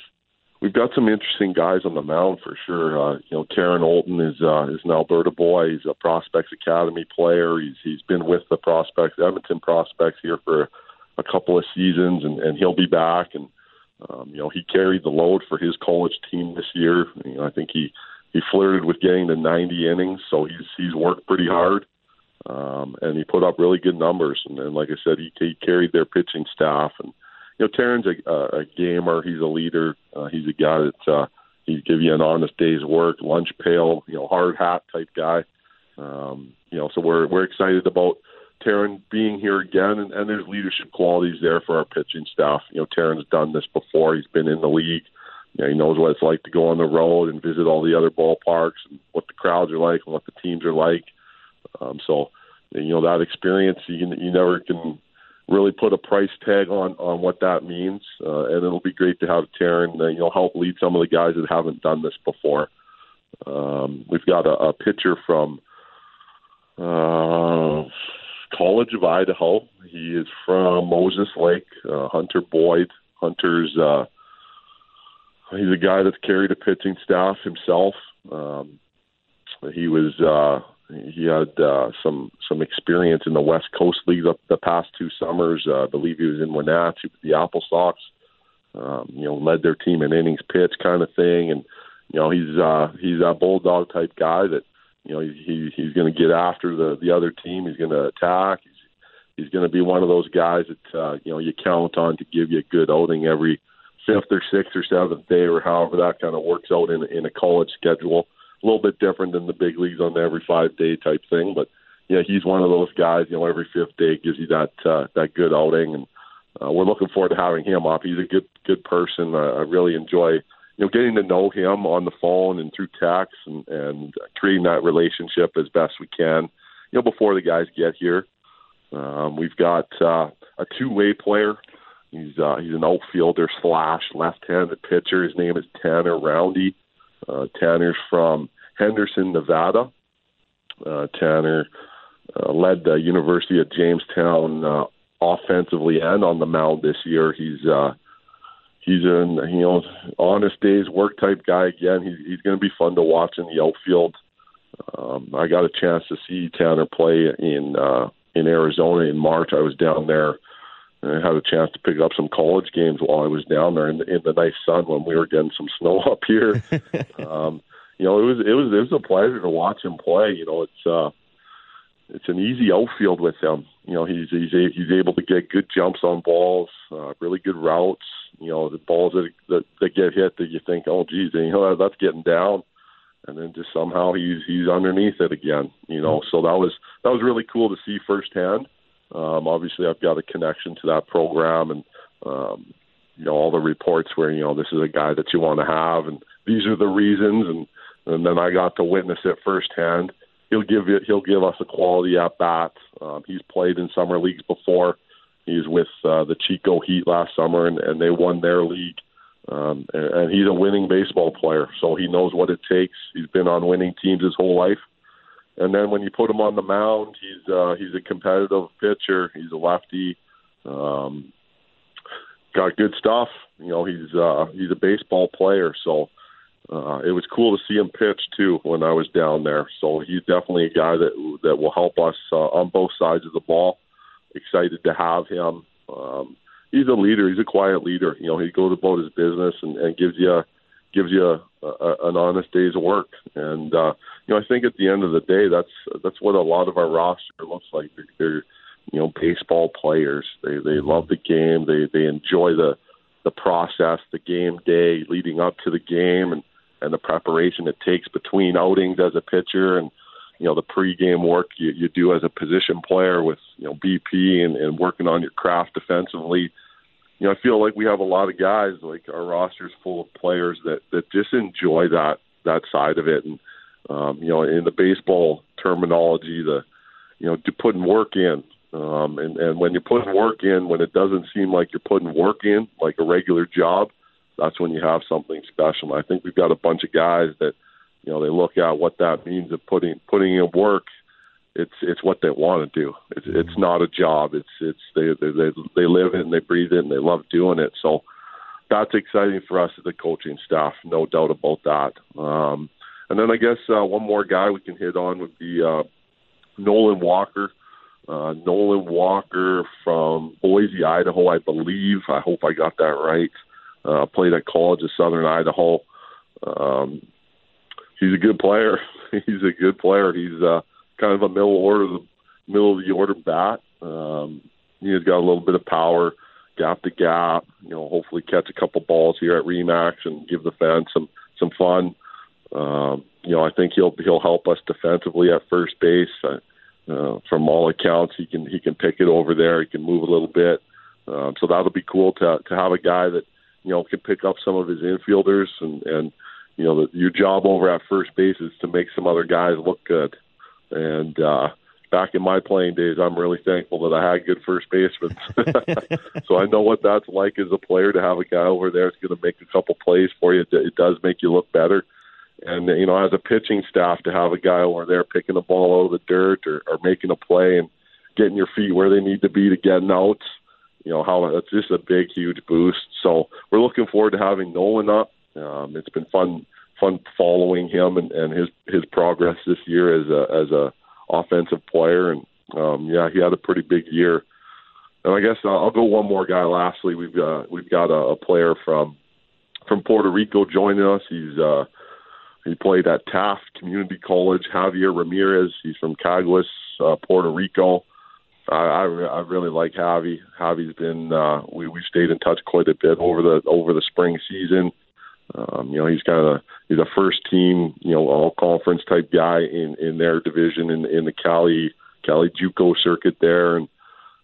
We've got some interesting guys on the mound for sure. Uh, you know, Taryn Olton is uh, is an Alberta boy. He's a Prospects Academy player. He's he's been with the Prospects Edmonton Prospects here for a couple of seasons, and, and he'll be back. And um, you know, he carried the load for his college team this year. You know, I think he he flirted with getting to 90 innings, so he's he's worked pretty hard, um, and he put up really good numbers. And, and like I said, he, he carried their pitching staff. And you know, Taryn's a, a gamer. He's a leader. Uh, he's a guy that uh, he give you an honest day's work, lunch pail, you know, hard hat type guy. Um, you know, so we're we're excited about Taryn being here again, and, and there's leadership qualities there for our pitching staff. You know, Taryn's done this before. He's been in the league. You know, he knows what it's like to go on the road and visit all the other ballparks and what the crowds are like and what the teams are like. Um, so, you know, that experience you you never can really put a price tag on on what that means. Uh, and it'll be great to have Taryn, uh, you know, help lead some of the guys that haven't done this before. Um, we've got a, a pitcher from uh, College of Idaho. He is from Moses Lake. Uh, Hunter Boyd. Hunter's uh, he's a guy that's carried a pitching staff himself. Um, he was uh, he had uh, some some experience in the West Coast League the, the past two summers. Uh, I believe he was in Wenatchee with the AppleSox. Um, you know, led their team in innings pitch kind of thing, and you know he's uh, he's a bulldog type guy that you know he he's going to get after the the other team. He's going to attack. He's he's going to be one of those guys that uh, you know you count on to give you a good outing every fifth or sixth or seventh day or however that kind of works out in in a college schedule. A little bit different than the big leagues on the every five day type thing, but yeah, he's one of those guys. You know, every fifth day gives you that uh, that good outing, and uh, we're looking forward to having him up. He's a good good person. Uh, I really enjoy you know, getting to know him on the phone and through text and, and creating that relationship as best we can, you know, before the guys get here. Um, we've got uh, a two-way player. He's uh, he's an outfielder slash left-handed pitcher. His name is Tanner Roundy. Uh, Tanner's from Henderson, Nevada. Uh, Tanner uh, led the University of Jamestown uh, offensively and on the mound this year. He's uh, he's an you know honest days work type guy again. He's he's going to be fun to watch in the outfield. Um, I got a chance to see Tanner play in uh, in Arizona in March. I was down there. I had a chance to pick up some college games while I was down there in the, in the nice sun when we were getting some snow up here. um, you know, it was it was it was a pleasure to watch him play. You know, it's uh, it's an easy outfield with him. You know, he's he's a, he's able to get good jumps on balls, uh, really good routes. You know, the balls that, that that get hit that you think, oh, geez, you know, that's getting down, and then just somehow he's he's underneath it again. You know, so that was that was really cool to see firsthand. Um, obviously, I've got a connection to that program, and um, you know all the reports where you know this is a guy that you want to have, and these are the reasons, and and then I got to witness it firsthand he'll give it. He'll give us a quality at bat. Um, he's played in summer leagues before. He's with uh, the Chico Heat last summer, and, and they won their league. Um, and, and he's a winning baseball player, so he knows what it takes. He's been on winning teams his whole life. And then when you put him on the mound, he's uh, he's a competitive pitcher. He's a lefty. Um, got good stuff. You know, he's uh, he's a baseball player. So uh, it was cool to see him pitch too when I was down there. So he's definitely a guy that that will help us uh, on both sides of the ball. Excited to have him. Um, he's a leader. He's a quiet leader. You know, he goes about his business and, and gives you a, gives you a, a, an honest day's work. And uh, you know, I think at the end of the day, that's that's what a lot of our roster looks like. They're, they're you know baseball players. They they love the game. They they enjoy the the process, the game day leading up to the game, and and the preparation it takes between outings as a pitcher and you know the pregame work you, you do as a position player with you know BP and, and working on your craft defensively. You know, I feel like we have a lot of guys like our roster's full of players that that just enjoy that that side of it, and um, you know, in the baseball terminology, the you know, putting work in. Um, and, and when you're putting work in, when it doesn't seem like you're putting work in, like a regular job, that's when you have something special. And I think we've got a bunch of guys that, you know, they look at what that means of putting putting in work. It's it's what they want to do. It's it's not a job. It's it's they they they, they live it and they breathe it and they love doing it. So that's exciting for us as a coaching staff, no doubt about that. Um, and then I guess uh, one more guy we can hit on would be uh, Nolan Walker. Uh, Nolan Walker from Boise, Idaho, I believe. I hope I got that right. Uh, played at College of Southern Idaho. Um, he's a good player. he's a good player. He's uh, kind of a middle order, middle of the order bat. Um, he's got a little bit of power, gap to gap. You know, hopefully catch a couple balls here at Remax and give the fans some some fun. Um, you know, I think he'll he'll help us defensively at first base. Uh, uh, from all accounts, he can he can pick it over there. He can move a little bit. Um, so that'll be cool to to have a guy that you know, can pick up some of his infielders and and you know, the, your job over at first base is to make some other guys look good. And uh, back in my playing days, I'm really thankful that I had good first basemen. so I know what that's like as a player to have a guy over there that's going to make a couple plays for you. It does make you look better. And you know, as a pitching staff, to have a guy over there picking a ball out of the dirt or, or making a play and getting your feet where they need to be to get an out. You know how that's just a big, huge boost. So we're looking forward to having Nolan up. Um, it's been fun, fun following him and, and his his progress this year as a as a offensive player. And um, yeah, he had a pretty big year. And I guess I'll go one more guy. Lastly, we've got we've got a, a player from from Puerto Rico joining us. He's uh, he played at Taft Community College. Javier Ramirez. He's from Caguas, uh, Puerto Rico. I, I I really like Javi. Javi's been uh, we we stayed in touch quite a bit over the over the spring season. Um, you know, he's kind of he's a first team, you know, all conference type guy in in their division in in the Cali Cali JUCO circuit there, and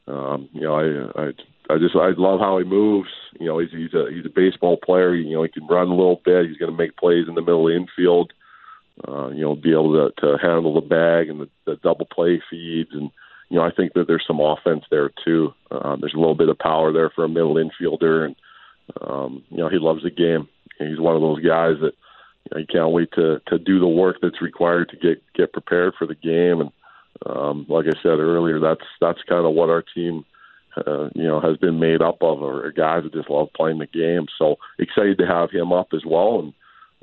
um, you know, I I I just I love how he moves. You know, he's he's a he's a baseball player. You know, he can run a little bit. He's going to make plays in the middle of the infield. Uh, you know, be able to, to handle the bag and the, the double play feeds, and you know, I think that there's some offense there too. Um, there's a little bit of power there for a middle infielder, and um, you know, he loves the game. He's one of those guys that you know, he can't wait to to do the work that's required to get get prepared for the game. And um, like I said earlier, that's that's kind of what our team uh, you know, has been made up of, or guys that just love playing the game. So excited to have him up as well. And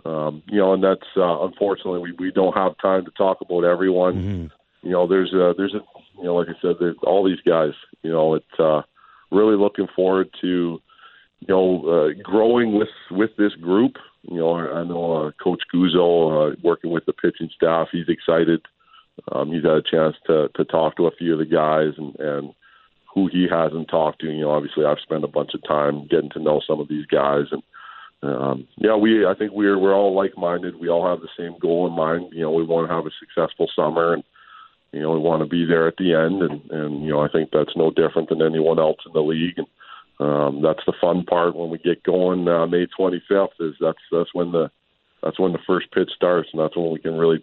um, you know, and that's uh, unfortunately we we don't have time to talk about everyone. Mm-hmm. You know, there's a there's a you know, like I said, there's all these guys. You know, it's uh, really looking forward to you know uh, growing with with this group. You know, I know uh, Coach Guzzo uh, working with the pitching staff. He's excited. Um, he's had a chance to to talk to a few of the guys and and who he hasn't talked to. You know, obviously I've spent a bunch of time getting to know some of these guys, and um, yeah, we I think we're we're all like minded. We all have the same goal in mind. You know, we want to have a successful summer, and you know we want to be there at the end, and and you know I think that's no different than anyone else in the league, and um, that's the fun part when we get going. Uh, May 25th is that's that's when the that's when the first pitch starts, and that's when we can really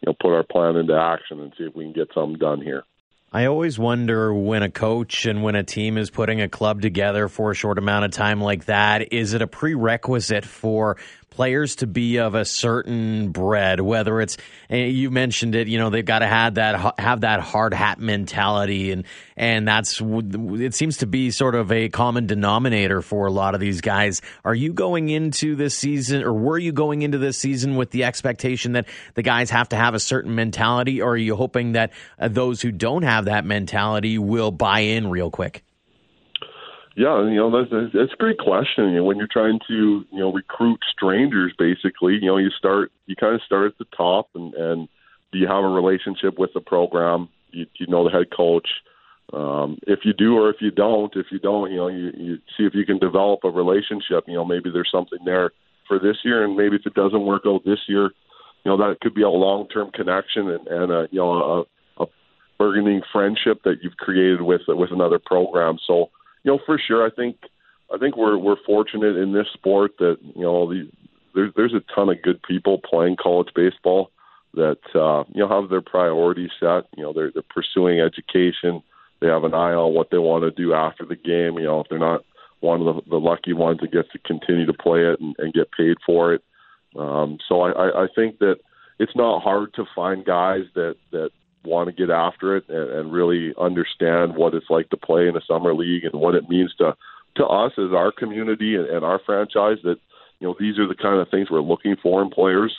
you know put our plan into action and see if we can get something done here. I always wonder when a coach and when a team is putting a club together for a short amount of time like that, is it a prerequisite for players to be of a certain bread, whether it's eh, you mentioned it, you know, they've got to have that have that hard hat mentality, and and that's it seems to be sort of a common denominator for a lot of these guys. Are you going into this season, or were you going into this season with the expectation that the guys have to have a certain mentality, or are you hoping that uh, those who don't have that mentality will buy in real quick? Yeah, you know that's that's a great question. You know, when you're trying to you know recruit strangers, basically, you know you start you kind of start at the top, and and do you have a relationship with the program? You, you know the head coach. Um, if you do or if you don't, if you don't, you know you, you see if you can develop a relationship. You know maybe there's something there for this year, and maybe if it doesn't work out this year, you know that could be a long term connection and, and a you know a, a burgeoning friendship that you've created with with another program. So you know, for sure, I think I think we're we're fortunate in this sport that you know the, there's there's a ton of good people playing college baseball that uh, you know have their priorities set. You know, they're they're pursuing education. They have an eye on what they want to do after the game. You know, if they're not one of the, the lucky ones that gets to continue to play it and, and get paid for it. Um, so I, I, I think that it's not hard to find guys that that want to get after it and, and really understand what it's like to play in a summer league and what it means to to us as our community and, and our franchise that you know these are the kind of things we're looking for in players.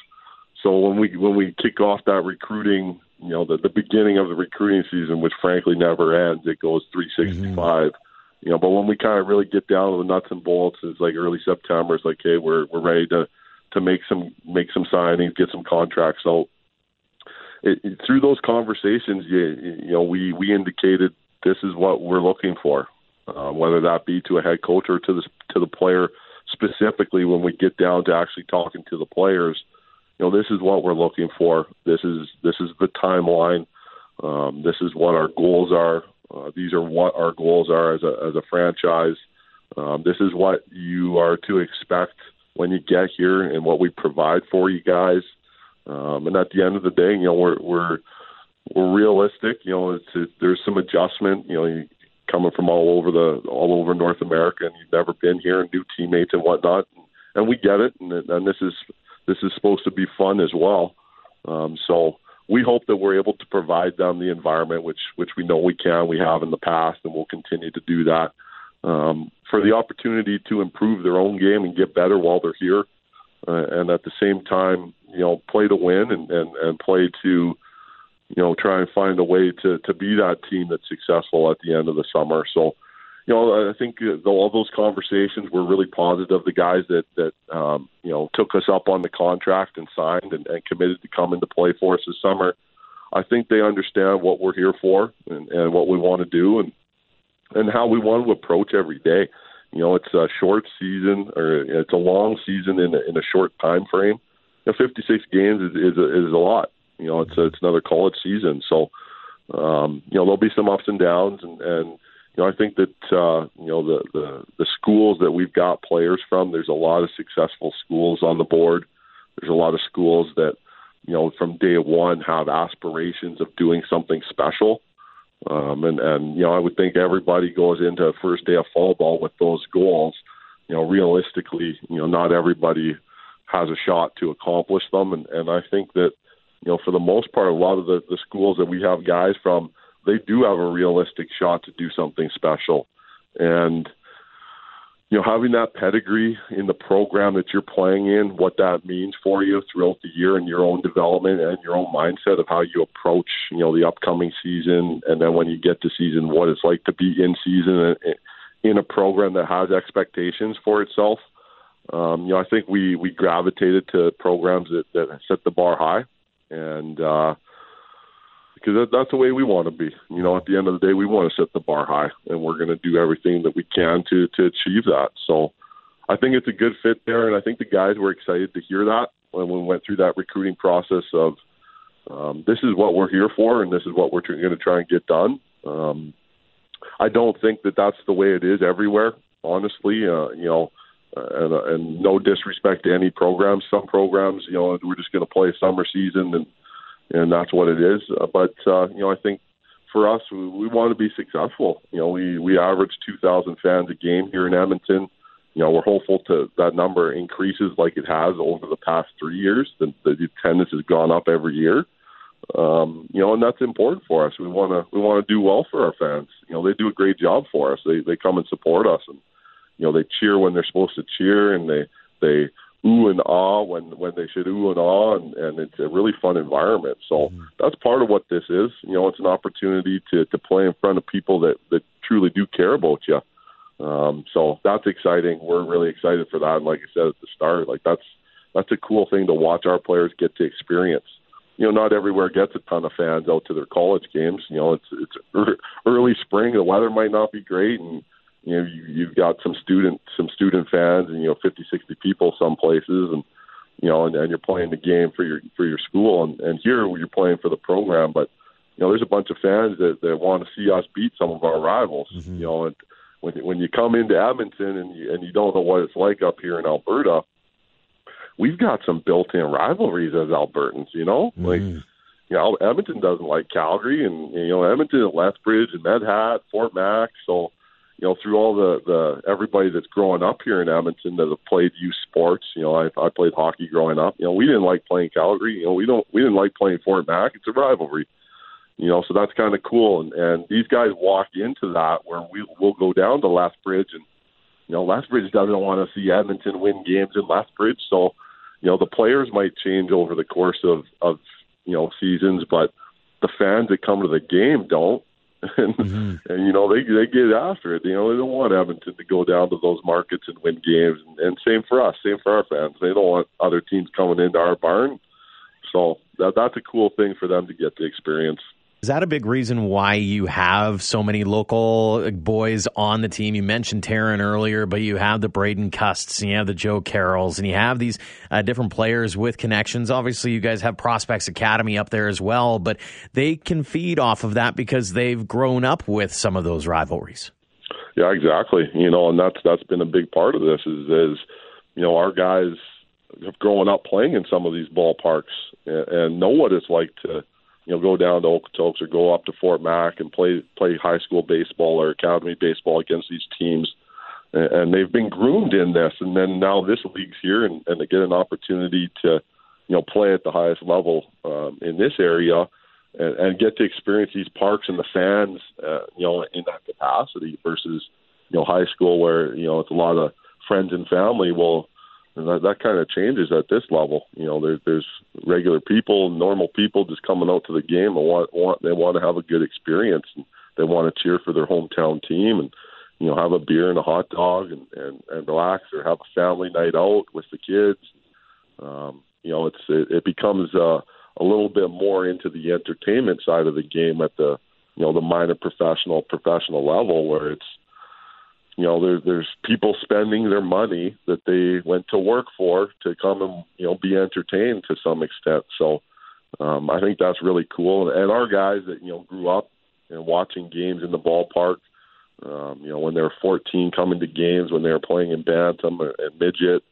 So when we when we kick off that recruiting, you know, the, the beginning of the recruiting season, which frankly never ends, it goes 365. Mm-hmm. You know, but when we kind of really get down to the nuts and bolts, it's like early September. It's like, hey, we're we're ready to to make some make some signings, get some contracts out it, it, through those conversations, you, you know, we we indicated this is what we're looking for, uh, whether that be to a head coach or to the to the player specifically. When we get down to actually talking to the players, you know, this is what we're looking for. This is this is the timeline. Um, this is what our goals are. Uh, these are what our goals are as a as a franchise. Um, this is what you are to expect when you get here and what we provide for you guys. Um, and at the end of the day, you know, we're we're we're realistic. You know, it's it, there's some adjustment. You know, you, coming from all over the all over North America, and you've never been here, and new teammates and whatnot, and, and we get it. And, and this is this is supposed to be fun as well. Um, so we hope that we're able to provide them the environment which which we know we can, we have in the past, and we'll continue to do that. Um, for the opportunity to improve their own game and get better while they're here, uh, and at the same time, you know, play to win and, and, and play to, you know, try and find a way to, to be that team that's successful at the end of the summer. So, you know, I think uh, all those conversations were really positive. The guys that that um, you know took us up on the contract and signed and, and committed to come into play for us this summer, I think they understand what we're here for and, and what we want to do and and how we want to approach every day. You know, it's a short season or it's a long season in a, in a short time frame. You know, 56 games is is a, is a lot. You know, it's a, it's another college season, so um, you know there'll be some ups and downs, and, and you know I think that uh, you know the, the the schools that we've got players from. There's a lot of successful schools on the board. There's a lot of schools that you know from day one have aspirations of doing something special um, and and you know, I would think everybody goes into first day of fall ball with those goals. You know, realistically, you know, not everybody has a shot to accomplish them, and and I think that you know, for the most part, a lot of the the schools that we have guys from, they do have a realistic shot to do something special, and you know, having that pedigree in the program that you're playing in, what that means for you throughout the year and your own development and your own mindset of how you approach, you know, the upcoming season. And then when you get to season, what it's like to be in season in a program that has expectations for itself. Um, you know, I think we, we gravitated to programs that, that set the bar high. And, uh, because that, that's the way we want to be. You know, at the end of the day, we want to set the bar high, and we're going to do everything that we can to to achieve that. So, I think it's a good fit there, and I think the guys were excited to hear that when we went through that recruiting process of um, this is what we're here for, and this is what we're going to try and get done. Um, I don't think that that's the way it is everywhere. Honestly, uh, you know. Uh, and, uh, and no disrespect to any programs. Some programs, you know, we're just going to play summer season and and that's what it is. Uh, but uh, you know, I think for us, we, we want to be successful. You know, we we average 2,000 fans a game here in Edmonton. You know, we're hopeful to that number increases like it has over the past three years. The, the attendance has gone up every year. Um, you know, and that's important for us. We want to we want to do well for our fans. You know, they do a great job for us. They they come and support us, and you know, they cheer when they're supposed to cheer, and they they ooh and ah when when they should ooh and ah, and, and it's a really fun environment. So mm-hmm. that's part of what this is. You know, it's an opportunity to to play in front of people that that truly do care about you. Um, so that's exciting. We're really excited for that. And like I said at the start, like that's that's a cool thing to watch our players get to experience. You know, not everywhere gets a ton of fans out to their college games. You know, it's it's early spring. The weather might not be great, and you know you, you've got some student some student fans and you know 50 60 people some places and you know and, and you're playing the game for your for your school and and here you're playing for the program but you know there's a bunch of fans that that want to see us beat some of our rivals mm-hmm. you know and when when you come into Edmonton and you, and you don't know what it's like up here in Alberta we've got some built-in rivalries as Albertans you know mm-hmm. like you know Edmonton doesn't like Calgary and you know Edmonton and Lethbridge and Med Hat Fort Mac so you know, through all the the everybody that's growing up here in Edmonton that have played youth sports. You know, I I played hockey growing up. You know, we didn't like playing Calgary. You know, we don't we didn't like playing Fort Mac. It's a rivalry. You know, so that's kind of cool. And and these guys walk into that where we will go down to Lethbridge and you know Lethbridge doesn't want to see Edmonton win games in Lethbridge. So you know the players might change over the course of of you know seasons, but the fans that come to the game don't and mm-hmm. and you know they they get after it. You know they don't want Edmonton to go down to those markets and win games, and, and same for us, same for our fans. They don't want other teams coming into our barn. So that that's a cool thing for them to get to experience. Is that a big reason why you have so many local boys on the team? You mentioned Taryn earlier, but you have the Braden Custs and you have the Joe Carrolls and you have these uh, different players with connections. Obviously, you guys have Prospects Academy up there as well, but they can feed off of that because they've grown up with some of those rivalries. Yeah, exactly. You know, and that's that's been a big part of this is is you know our guys have grown up playing in some of these ballparks and, and know what it's like to you know, go down to Okotoks or go up to Fort Mac and play play high school baseball or academy baseball against these teams. And, they've been groomed in this, and then now this league's here, and, and they get an opportunity to, you know, play at the highest level um, in this area and, and get to experience these parks and the fans, uh, you know, in that capacity versus, you know, high school where you know it's a lot of friends and family. Well, that, that kind of changes at this level. You know, there's there's regular people, normal people just coming out to the game and want want they want to have a good experience. And they want to cheer for their hometown team and you know have a beer and a hot dog and and, and relax or have a family night out with the kids. Um, you know, it's it, it becomes uh, a little bit more into the entertainment side of the game at the you know the minor professional professional level where it's you know there, there's people spending their money that they went to work for to come and you know be entertained to some extent. So um i think that's really cool. And, our guys that you know grew up and watching games in the ballpark um you know when they were 14 coming to games when they were playing in bantam and midget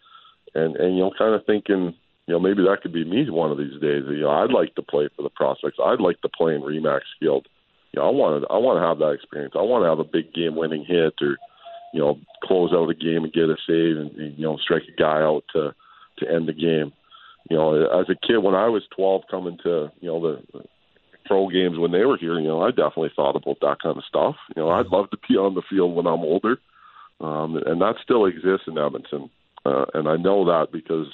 and and you know kind of thinking you know maybe that could be me one of these days. You know i'd like to play for the prospects. I'd like to play in remax field you know i want to i want to have that experience. I want to have a big game winning hit or you know, close out a game and get a save and, and you know, strike a guy out to to end the game. You know, as a kid when I was 12 coming to, you know, the, pro games when they were here, you know, I definitely thought about that kind of stuff. You know, I'd love to be on the field when I'm older. Um, and that still exists in Edmonton. Uh, and I know that because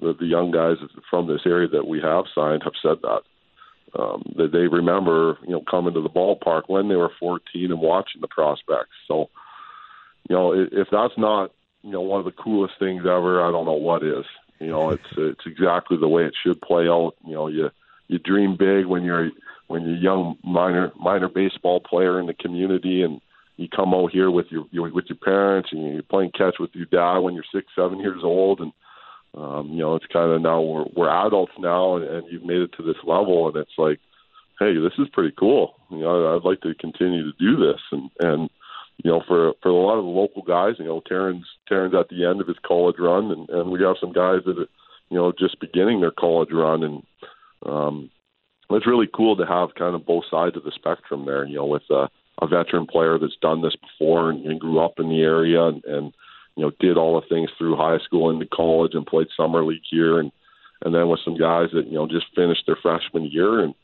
the, the young guys from this area that we have signed have said that. Um, that they remember, you know, coming to the ballpark when they were 14 and watching the prospects. So, you know, if that's not, you know, one of the coolest things ever, I don't know what is. You know, it's it's exactly the way it should play out. You know, you you dream big when you're when you're a young minor minor baseball player in the community, and you come out here with your, your with your parents, and you're playing catch with your dad when you're six, seven years old, and um, you know, it's kind of now we're we're adults now, and, and you've made it to this level, and it's like, hey, this is pretty cool. You know, I'd like to continue to do this, and and you know, for for a lot of the local guys, you know, Taryn's Taryn's at the end of his college run, and, and we have some guys that are, you know, just beginning their college run, and um, it's really cool to have kind of both sides of the spectrum there. You know, with a, a veteran player that's done this before and, and grew up in the area, and, and you know, did all the things through high school into college and played summer league here, and and then with some guys that you know just finished their freshman year and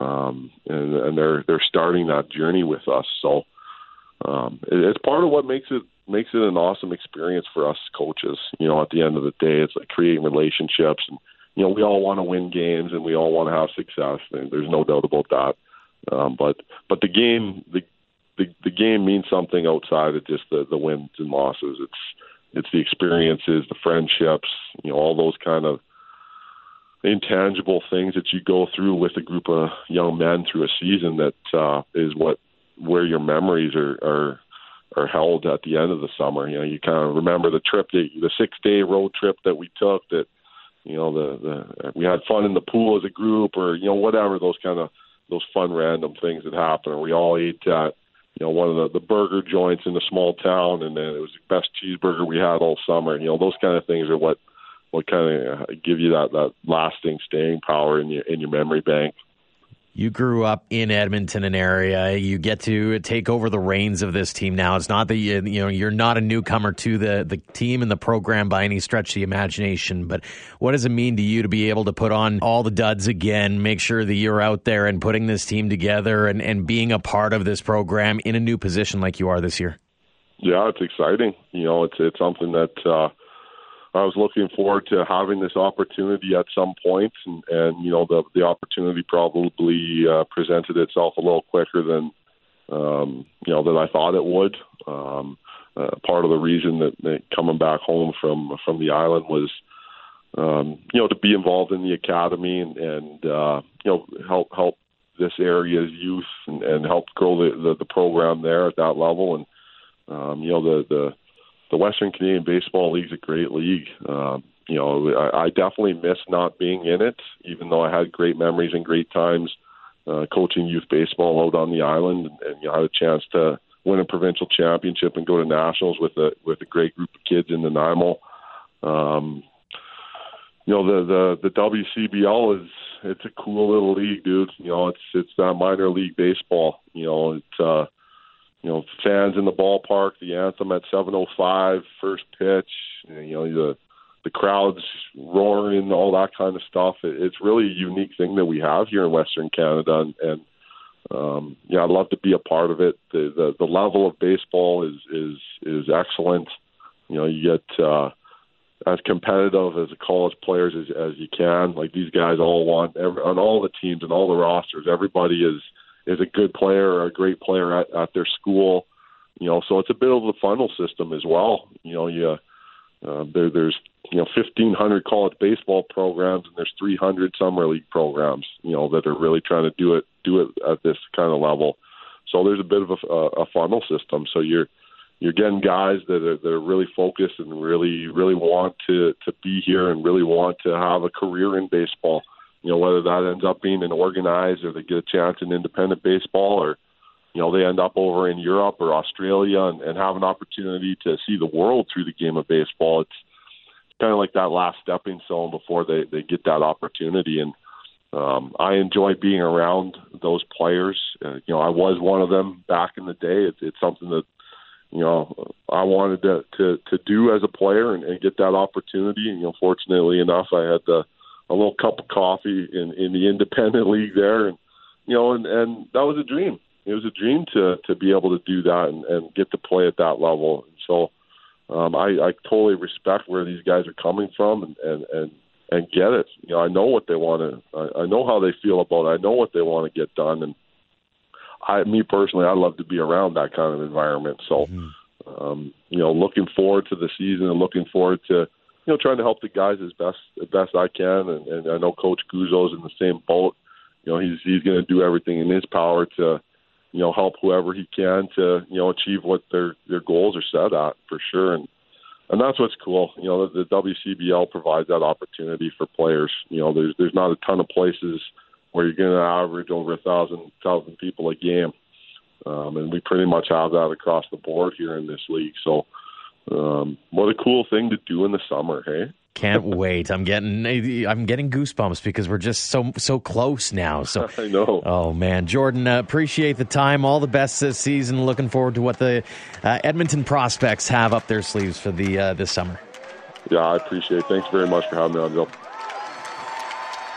um, and and they're they're starting that journey with us. So um, it, it's part of what makes it makes it an awesome experience for us coaches. You know, at the end of the day, it's like creating relationships, and you know, we all want to win games and we all want to have success. And there's no doubt about that. Um, but but the game the, the the game means something outside of just the the wins and losses. It's it's the experiences, the friendships, you know, all those kind of intangible things that you go through with a group of young men through a season that uh, is what where your memories are are are held at the end of the summer. You know, you kind of remember the trip, that, the six day road trip that we took. That you know, the the we had fun in the pool as a group, or you know, whatever those kind of those fun random things that happen. We all ate at you know one of the the burger joints in the small town, and then it was the best cheeseburger we had all summer. You know, those kind of things are what what kind of uh, give you that that lasting staying power in your in your memory bank. You grew up in Edmonton, an area. You get to take over the reins of this team now. It's not that you, you know you're not a newcomer to the the team and the program by any stretch of the imagination. But what does it mean to you to be able to put on all the duds again, make sure that you're out there and putting this team together and, and being a part of this program in a new position like you are this year? Yeah, it's exciting. You know, it's it's something that. Uh, I was looking forward to having this opportunity at some point, and, and you know the the opportunity probably uh, presented itself a little quicker than um, you know than I thought it would. Um, uh, part of the reason that, that coming back home from from the island was um, you know to be involved in the academy and, and uh, you know help help this area's youth and, and help grow the, the the program there at that level and um, you know the the the Western Canadian Baseball League is a great league. Um, you know, I, I definitely miss not being in it, even though I had great memories and great times uh, coaching youth baseball out on the island, and, and you know, I had a chance to win a provincial championship and go to nationals with a with a great group of kids in Nanaimo. Um, you know, the the the WCBL is it's a cool little league, dude. You know, it's it's that minor league baseball. You know, it's uh you know, fans in the ballpark, the anthem at 7:05, first pitch. You know, the the crowds roaring, all that kind of stuff. It, it's really a unique thing that we have here in Western Canada, and, and um, yeah, I'd love to be a part of it. The, the the level of baseball is is is excellent. You know, you get uh, as competitive as the college players as, as you can. Like these guys all want every, on all the teams and all the rosters. Everybody is is a good player or a great player at, at their school. You know, so it's a bit of a funnel system as well. You know, you uh, there, there's you know 1,500 college baseball programs and there's 300 summer league programs. You know that are really trying to do it do it at this kind of level. So there's a bit of a, a funnel system. So you're you're getting guys that are that are really focused and really really want to to be here and really want to have a career in baseball. You know whether that ends up being an organized or they get a chance in independent baseball or you know they end up over in Europe or Australia and, and have an opportunity to see the world through the game of baseball. It's kind of like that last stepping stone before they they get that opportunity and um, I enjoy being around those players. Uh, you know, I was one of them back in the day. It's, it's something that you know I wanted to to, to do as a player and, and get that opportunity. And you know, fortunately enough, I had the a little cup of coffee in in the independent league there, and you know, and and that was a dream. It was a dream to to be able to do that and, and get to play at that level. And so, um, I, I totally respect where these guys are coming from and and and and get it. You know, I know what they want to. I, I know how they feel about it. I know what they want to get done, and I, me personally, I love to be around that kind of environment. So, mm-hmm. um, you know, looking forward to the season and looking forward to, you know, trying to help the guys as best as best I can. And, and I know Coach Guzzo's in the same boat. You know, he's he's going to do everything in his power to, you know, help whoever he can to, you know, achieve what their their goals are set at for sure. And and that's what's cool. You know, the, the WCBL provides that opportunity for players. You know, there's there's not a ton of places where you're going to average over a thousand thousand people a game, um, and we pretty much have that across the board here in this league. So, um, what a cool thing to do in the summer, hey? Can't wait. I'm getting I'm getting goosebumps because we're just so so close now. So I know. Oh man, Jordan, uh, appreciate the time. All the best this season. Looking forward to what the uh, Edmonton prospects have up their sleeves for the uh, this summer. Yeah, I appreciate it. Thanks very much for having me on, Joe.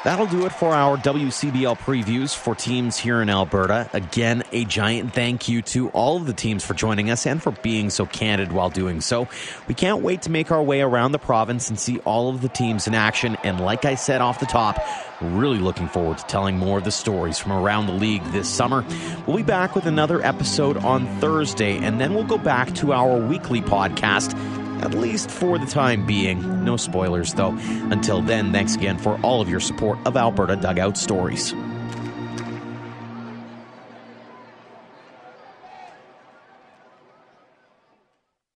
That'll do it for our WCBL previews for teams here in Alberta. Again, a giant thank you to all of the teams for joining us and for being so candid while doing so. We can't wait to make our way around the province and see all of the teams in action. And like I said off the top, really looking forward to telling more of the stories from around the league this summer. We'll be back with another episode on Thursday, and then we'll go back to our weekly podcast at least for the time being. No spoilers, though. Until then, thanks again for all of your support of Alberta Dugout Stories.